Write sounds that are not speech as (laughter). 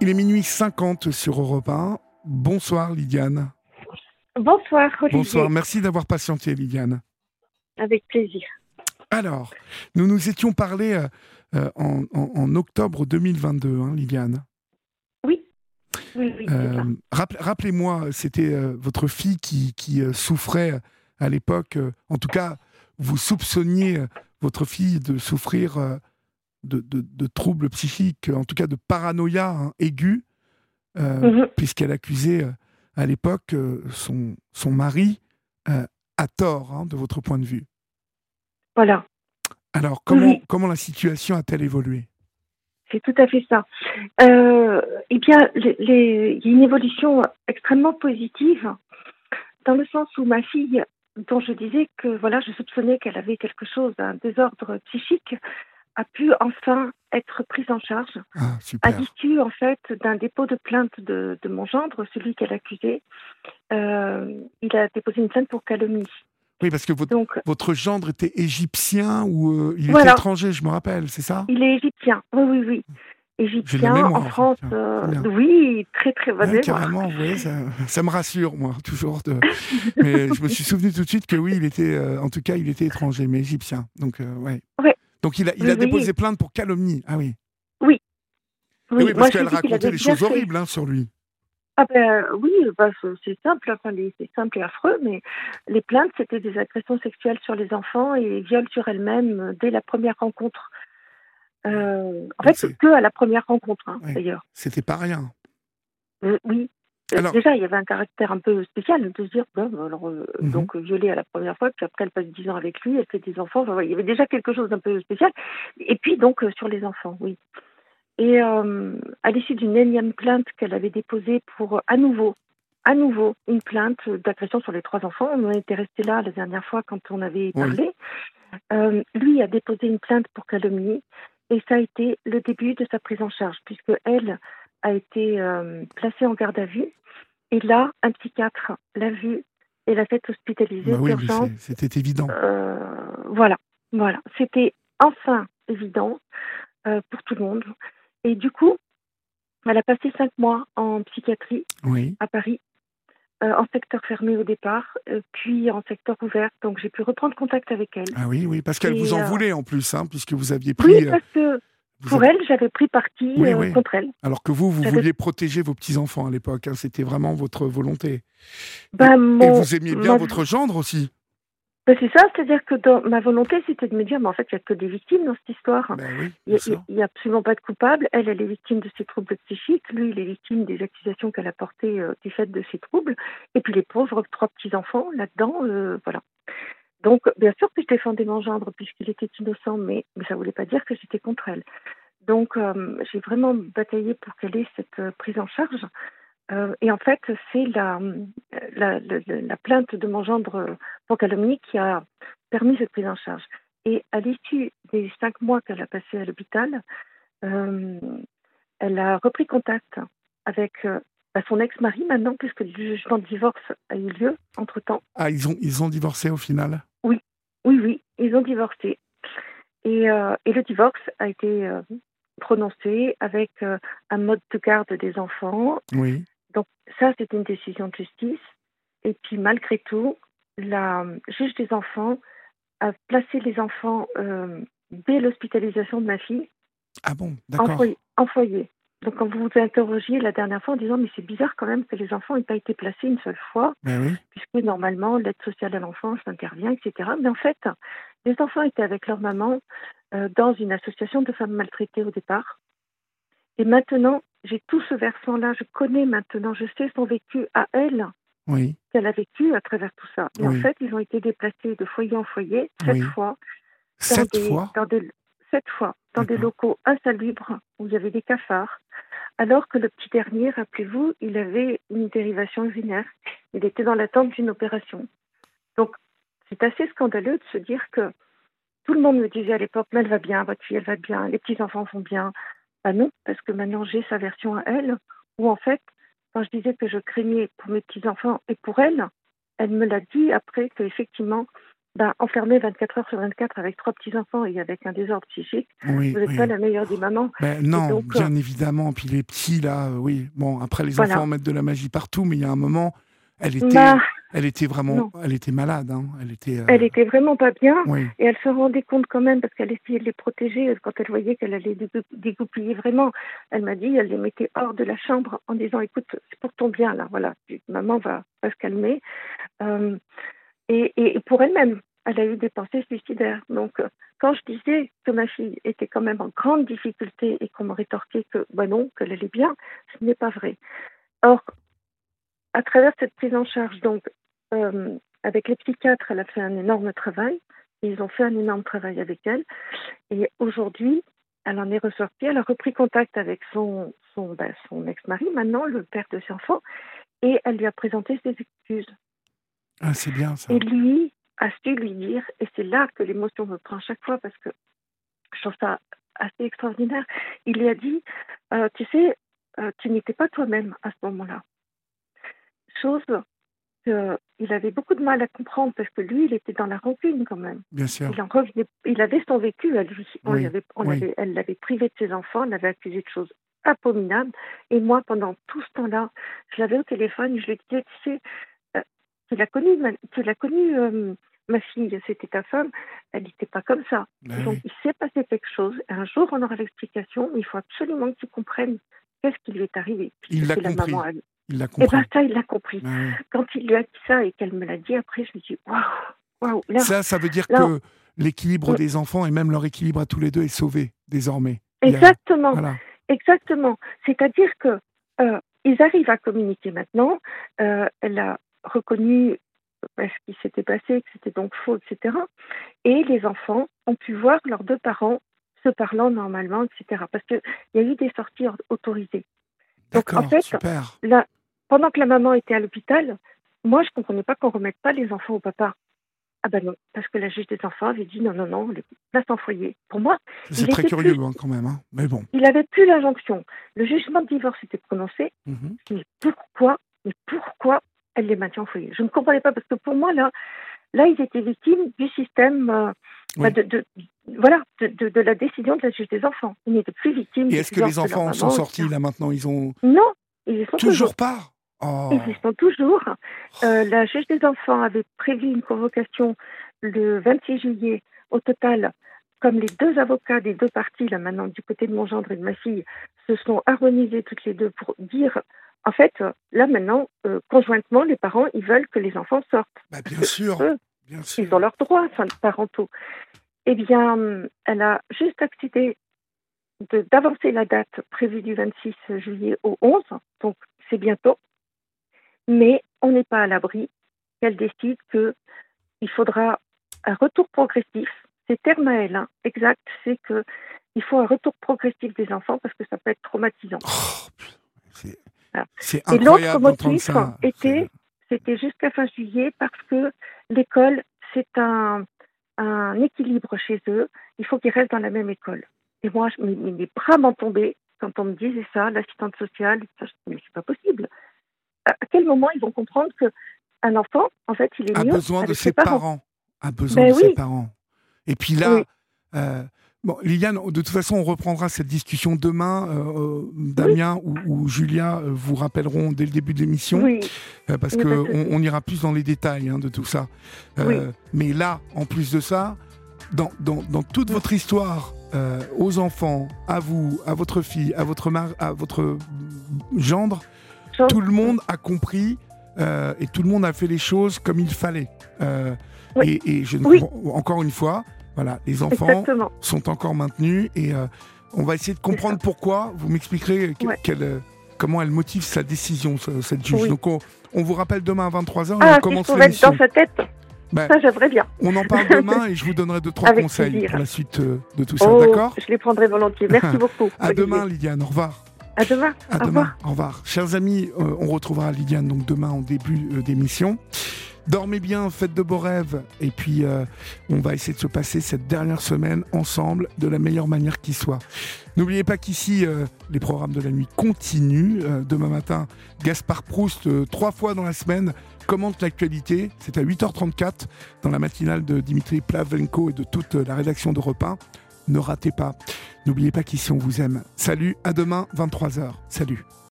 Il est minuit 50 sur Europe 1. Bonsoir Lydiane. Bonsoir Olivier. Bonsoir, merci d'avoir patienté Lydiane. Avec plaisir. Alors, nous nous étions parlé euh, euh, en, en- en octobre 2022, hein, Lydiane. Oui. Oui, Euh, Rappelez-moi, c'était votre fille qui, qui, souffrait à l'époque, en tout cas, vous soupçonniez votre fille de souffrir de, de- de troubles psychiques, en tout cas de paranoïa hein, aiguë, euh, Mhm. puisqu'elle accusait euh, à l'époque euh, son, son mari à tort, hein, de votre point de vue. Voilà, Alors, comment, comment la situation a-t-elle évolué? C'est tout à fait ça. Euh, eh bien, il y a une évolution extrêmement positive dans le sens où ma fille, dont je disais que voilà, je soupçonnais qu'elle avait quelque chose, un désordre psychique, a pu enfin être prise en charge Ah, à l'issue en fait d'un dépôt de plainte de, de mon gendre, celui qu'elle accusait. Euh, il a déposé une plainte pour calomnie. Oui, parce que votre, Donc, votre gendre était égyptien ou euh, il Voilà. était étranger, je me rappelle, c'est ça? Il est égyptien, oui, oui, oui. Égyptien, mémoire, en France, euh, oui, très très bonne Ouais, carrément, vous voyez, ça, ça me rassure, moi, toujours. De... (laughs) Mais je me suis souvenu tout de suite que oui, il était, en tout cas, il était étranger, mais égyptien. Donc, ouais. Ouais. Donc, il a, il a oui. déposé plainte pour calomnie. Ah oui. Oui, Eh oui, parce qu'elle racontait des choses horribles hein, sur lui. Ah ben oui, bah, c'est- simple, enfin, c'est simple et affreux, mais les plaintes, c'était des agressions sexuelles sur les enfants et viols sur elle-même euh, dès la première rencontre. Euh, en Donc fait, que à la première rencontre, hein, Ouais. d'ailleurs. C'était pas rien. Euh, oui. Euh, Alors- Déjà, il y avait un caractère un peu spécial de se dire, bon, bah, alors, euh, Mhm. donc violée à la première fois, puis après elle passe 10 ans avec lui, elle fait des enfants. Enfin, ouais, il y avait déjà quelque chose d'un peu spécial. Et puis donc euh, sur les enfants, oui. Et euh, à l'issue d'une énième plainte qu'elle avait déposée pour euh, à nouveau, à nouveau une plainte d'agression sur les trois enfants. On en était resté là la dernière fois quand on avait parlé. Euh, lui a déposé une plainte pour calomnie et ça a été le début de sa prise en charge puisque elle a été euh, placée en garde à vue et là un psychiatre l'a vue et l'a fait hospitaliser Bah oui, c'était évident. euh, voilà, voilà. C'était enfin évident euh, pour tout le monde. Et du coup, elle a passé cinq mois en psychiatrie Oui. à Paris, euh, en secteur fermé au départ, puis en secteur ouvert. Donc j'ai pu reprendre contact avec elle. Ah oui, oui, parce qu'elle vous en voulait en plus, hein, puisque vous aviez pris. Oui, parce que pour avez- elle, j'avais pris parti Oui, euh, oui. contre elle. Alors que vous, vous vouliez protéger vos petits-enfants à l'époque. hein, C'était vraiment votre volonté. Ben, Et mon- vous aimiez bien votre gendre aussi. ben, c'est ça, c'est-à-dire que dans ma volonté, c'était de me dire, mais en fait, il n'y a que des victimes dans cette histoire. Ben oui, Il n'y a, absolument pas de coupable. Elle, elle est victime de ses troubles psychiques. Lui, il est victime des accusations qu'elle a portées euh, du fait de ses troubles. Et puis les pauvres trois petits-enfants là-dedans, euh, voilà. Donc, bien sûr que je défendais mon gendre puisqu'il était innocent, mais, ça ne voulait pas dire que j'étais contre elle. Donc, euh, j'ai vraiment bataillé pour qu'elle ait cette euh, prise en charge. Euh, et en fait, c'est la, la, la, la plainte de mon gendre pour calomnie qui a permis cette prise en charge. Et à l'issue des cinq mois qu'elle a passé à l'hôpital, elle a repris contact avec bah, son ex-mari maintenant, puisque le jugement de divorce a eu lieu entre-temps. Ah, ils ont, ils ont divorcé au final? Oui, oui, ils ont divorcé. Et, euh, et le divorce a été euh, prononcé avec euh, un mode de garde des enfants. Oui. Donc ça, c'est une décision de justice. Et puis malgré tout, la juge des enfants a placé les enfants dès l'hospitalisation de ma fille Ah bon, en d'accord. foyer, en foyer. Donc quand vous vous interrogiez la dernière fois en disant mais c'est bizarre quand même que les enfants n'aient pas été placés une seule fois, Ben oui. Puisque normalement l'aide sociale à l'enfance intervient, etc. Mais en fait, les enfants étaient avec leur maman euh, dans une association de femmes maltraitées au départ. Et maintenant, j'ai tout ce versant-là, je connais maintenant, je sais son vécu à elle, Oui. qu'elle a vécu à travers tout ça. Et Oui. en fait, ils ont été déplacés de foyer en foyer, sept Oui. fois, dans Sept des, fois dans des, sept fois, dans des D'accord. locaux insalubres où il y avait des cafards, alors que le petit dernier, rappelez-vous, il avait une dérivation urinaire. Il était dans l'attente d'une opération. Donc, c'est assez scandaleux de se dire que tout le monde me disait à l'époque, mais elle va bien, votre fille, va bien, les petits-enfants vont bien. Ben non, parce que maintenant j'ai sa version à elle, où en fait, quand je disais que je craignais pour mes petits-enfants et pour elle, elle me l'a dit après qu'effectivement, ben, enfermée 24 heures sur 24 avec trois petits-enfants et avec un désordre psychique, Oui, vous n'êtes oui. pas la meilleure des mamans. Ben non, donc, bien évidemment. Puis les petits, là, euh, oui. Bon, après, les Voilà. enfants mettent de la magie partout, mais il y a un moment, elle était, Bah, elle était vraiment, non. elle était malade. Hein. Elle était. euh, elle était vraiment pas bien. Oui, Et elle se rendait compte quand même, parce qu'elle essayait de les protéger, quand elle voyait qu'elle allait dégou- dégoupiller vraiment. Elle m'a dit, elle les mettait hors de la chambre en disant, écoute, c'est pour ton bien, là, voilà, maman va, va se calmer. Euh, et, pour elle-même, elle a eu des pensées suicidaires. Donc, euh, quand je disais que ma fille était quand même en grande difficulté et qu'on me rétorquait que, bah non, qu'elle allait bien, ce n'est pas vrai. Or, à travers cette prise en charge, donc, euh, avec les psychiatres, elle a fait un énorme travail. Ils ont fait un énorme travail avec elle. Et aujourd'hui, elle en est ressortie. Elle a repris contact avec son, son, son ex-mari, maintenant, le père de ses enfants, et elle lui a présenté ses excuses. Ah, c'est bien ça. Et lui a su lui dire, et c'est là que l'émotion me prend chaque fois parce que je trouve ça assez extraordinaire. Il lui a dit, euh, tu sais, euh, tu n'étais pas toi-même à ce moment-là. Chose qu'il avait beaucoup de mal à comprendre parce que lui, il était dans la rancune quand même. Bien sûr. Il, en revenait, il avait son vécu à lui. On Oui, lui avait- on oui. l'avait- elle l'avait privé de ses enfants, elle l'avait accusé de choses abominables. Et moi, pendant tout ce temps-là, je l'avais au téléphone, je lui disais, tu sais, tu l'as connue, ma, tu l'as connue, euh, ma fille, c'était ta femme, elle n'était pas comme ça. Ben Donc, oui. il s'est passé quelque chose. Et un jour, on aura l'explication, il faut absolument que tu comprennes qu'est-ce qui lui est arrivé. Il l'a C'est la compris. maman. Il l'a Et compris. bien, ça, il l'a compris. Ben oui. Quand il lui a dit ça et qu'elle me l'a dit après, je me dis, waouh, waouh, Ça, ça veut dire là, que l'équilibre Mm. des enfants et même leur équilibre à tous les deux est sauvé désormais. A- exactement. Voilà. Exactement. C'est-à-dire que euh, ils arrivent à communiquer maintenant. Euh, elle a reconnu ce qui s'était passé, que c'était donc faux, etc. Et les enfants ont pu voir leurs deux parents se parlant normalement, etc. Parce qu'il y a eu des sorties or- autorisées. Donc, en fait. Là, pendant que la maman était à l'hôpital, moi, je ne comprenais pas qu'on ne remette pas les enfants au papa. Ah ben non, parce que la juge des enfants avait dit non, non, non, les place en foyer. Pour moi, C'est très curieux plus- hein, quand même. hein. Mais bon. il avait plus l'injonction. Le jugement de divorce était prononcé. Mhm. Mais pourquoi Mais pourquoi elle les maintient en foyer Je ne comprenais pas parce que pour moi là, là ils étaient victimes du système, euh, Oui. bah, de, de- voilà, de, de- de la décision de la juge des enfants. Ils n'étaient plus victimes. Et est-ce que les enfants sont sortis là maintenant Ils ont Non, ils y sont toujours. toujours pas? Oh. Ils y sont toujours. Euh, la juge des enfants avait prévu une convocation le 26 juillet. Au total, comme les deux avocats des deux parties, là maintenant du côté de mon gendre et de ma fille, se sont harmonisés toutes les deux pour dire, en fait, euh, là maintenant, euh, conjointement, les parents, ils veulent que les enfants sortent. Bah, bien sûr, eux, bien sûr. Ils ont leurs droits enfin, parentaux. Eh bien, elle a juste accepté d'avancer la date prévue du 26 juillet au 11, donc c'est bientôt, mais on n'est pas à l'abri qu'elle décide qu'il faudra un retour progressif. C'est terme à elle, hein, exact, c'est que il faut un retour progressif des enfants parce que ça peut être traumatisant. Oh, Et l'autre motif était, c'était jusqu'à fin juillet parce que l'école, c'est un, un équilibre chez eux. Il faut qu'ils restent dans la même école. Et moi, je, mes, mes bras m'en tombaient quand on me disait ça, l'assistante sociale. Ça, mais c'est pas possible. À quel moment ils vont comprendre que un enfant, en fait, il est a mieux besoin de avec ses parents? A besoin Ben de ses parents. Et puis là, Oui. euh, bon, Liliane, de toute façon, on reprendra cette discussion demain. Euh, euh, Damien ou, ou Julia euh, vous rappelleront dès le début de l'émission. Oui, Euh, parce qu'on on ira plus dans les détails hein, de tout ça. Euh. Mais là, en plus de ça, dans, dans, dans toute votre histoire, aux enfants, à vous, à votre fille, à votre, mar- à votre gendre, Genre- tout le monde a compris et tout le monde a fait les choses comme il fallait. Et, et je ne comprends- encore une fois, voilà, les enfants exactement. sont encore maintenus et euh, on va essayer de comprendre pourquoi. Vous m'expliquerez Ouais. quelle, euh, comment elle motive sa décision, ce- cette juge. Oui. Donc on, on vous rappelle demain à 23h et Ah, on si je commence pouvais être dans l'émission. sa tête, Ben, ça j'aimerais bien. on en parle demain (laughs) et je vous donnerai deux, trois Avec conseils plaisir. pour la suite euh, de tout ça. Oh, D'accord je les prendrai volontiers. Merci (laughs) beaucoup. À Olivier. demain, Lydiane. Au revoir. À demain. À Au demain. revoir. Au revoir. Chers amis, euh, on retrouvera Lydiane donc demain en début euh, d'émission. Dormez bien, faites de beaux rêves. Et puis, euh, on va essayer de se passer cette dernière semaine ensemble de la meilleure manière qui soit. N'oubliez pas qu'ici, euh, les programmes de la nuit continuent. Euh, demain matin, Gaspard Proust, trois fois dans la semaine, commente l'actualité. C'est à 8h34 dans la matinale de Dimitri Plavenko et de toute la rédaction de 1. Ne ratez pas. N'oubliez pas qu'ici, on vous aime. Salut, à demain, 23h. Salut.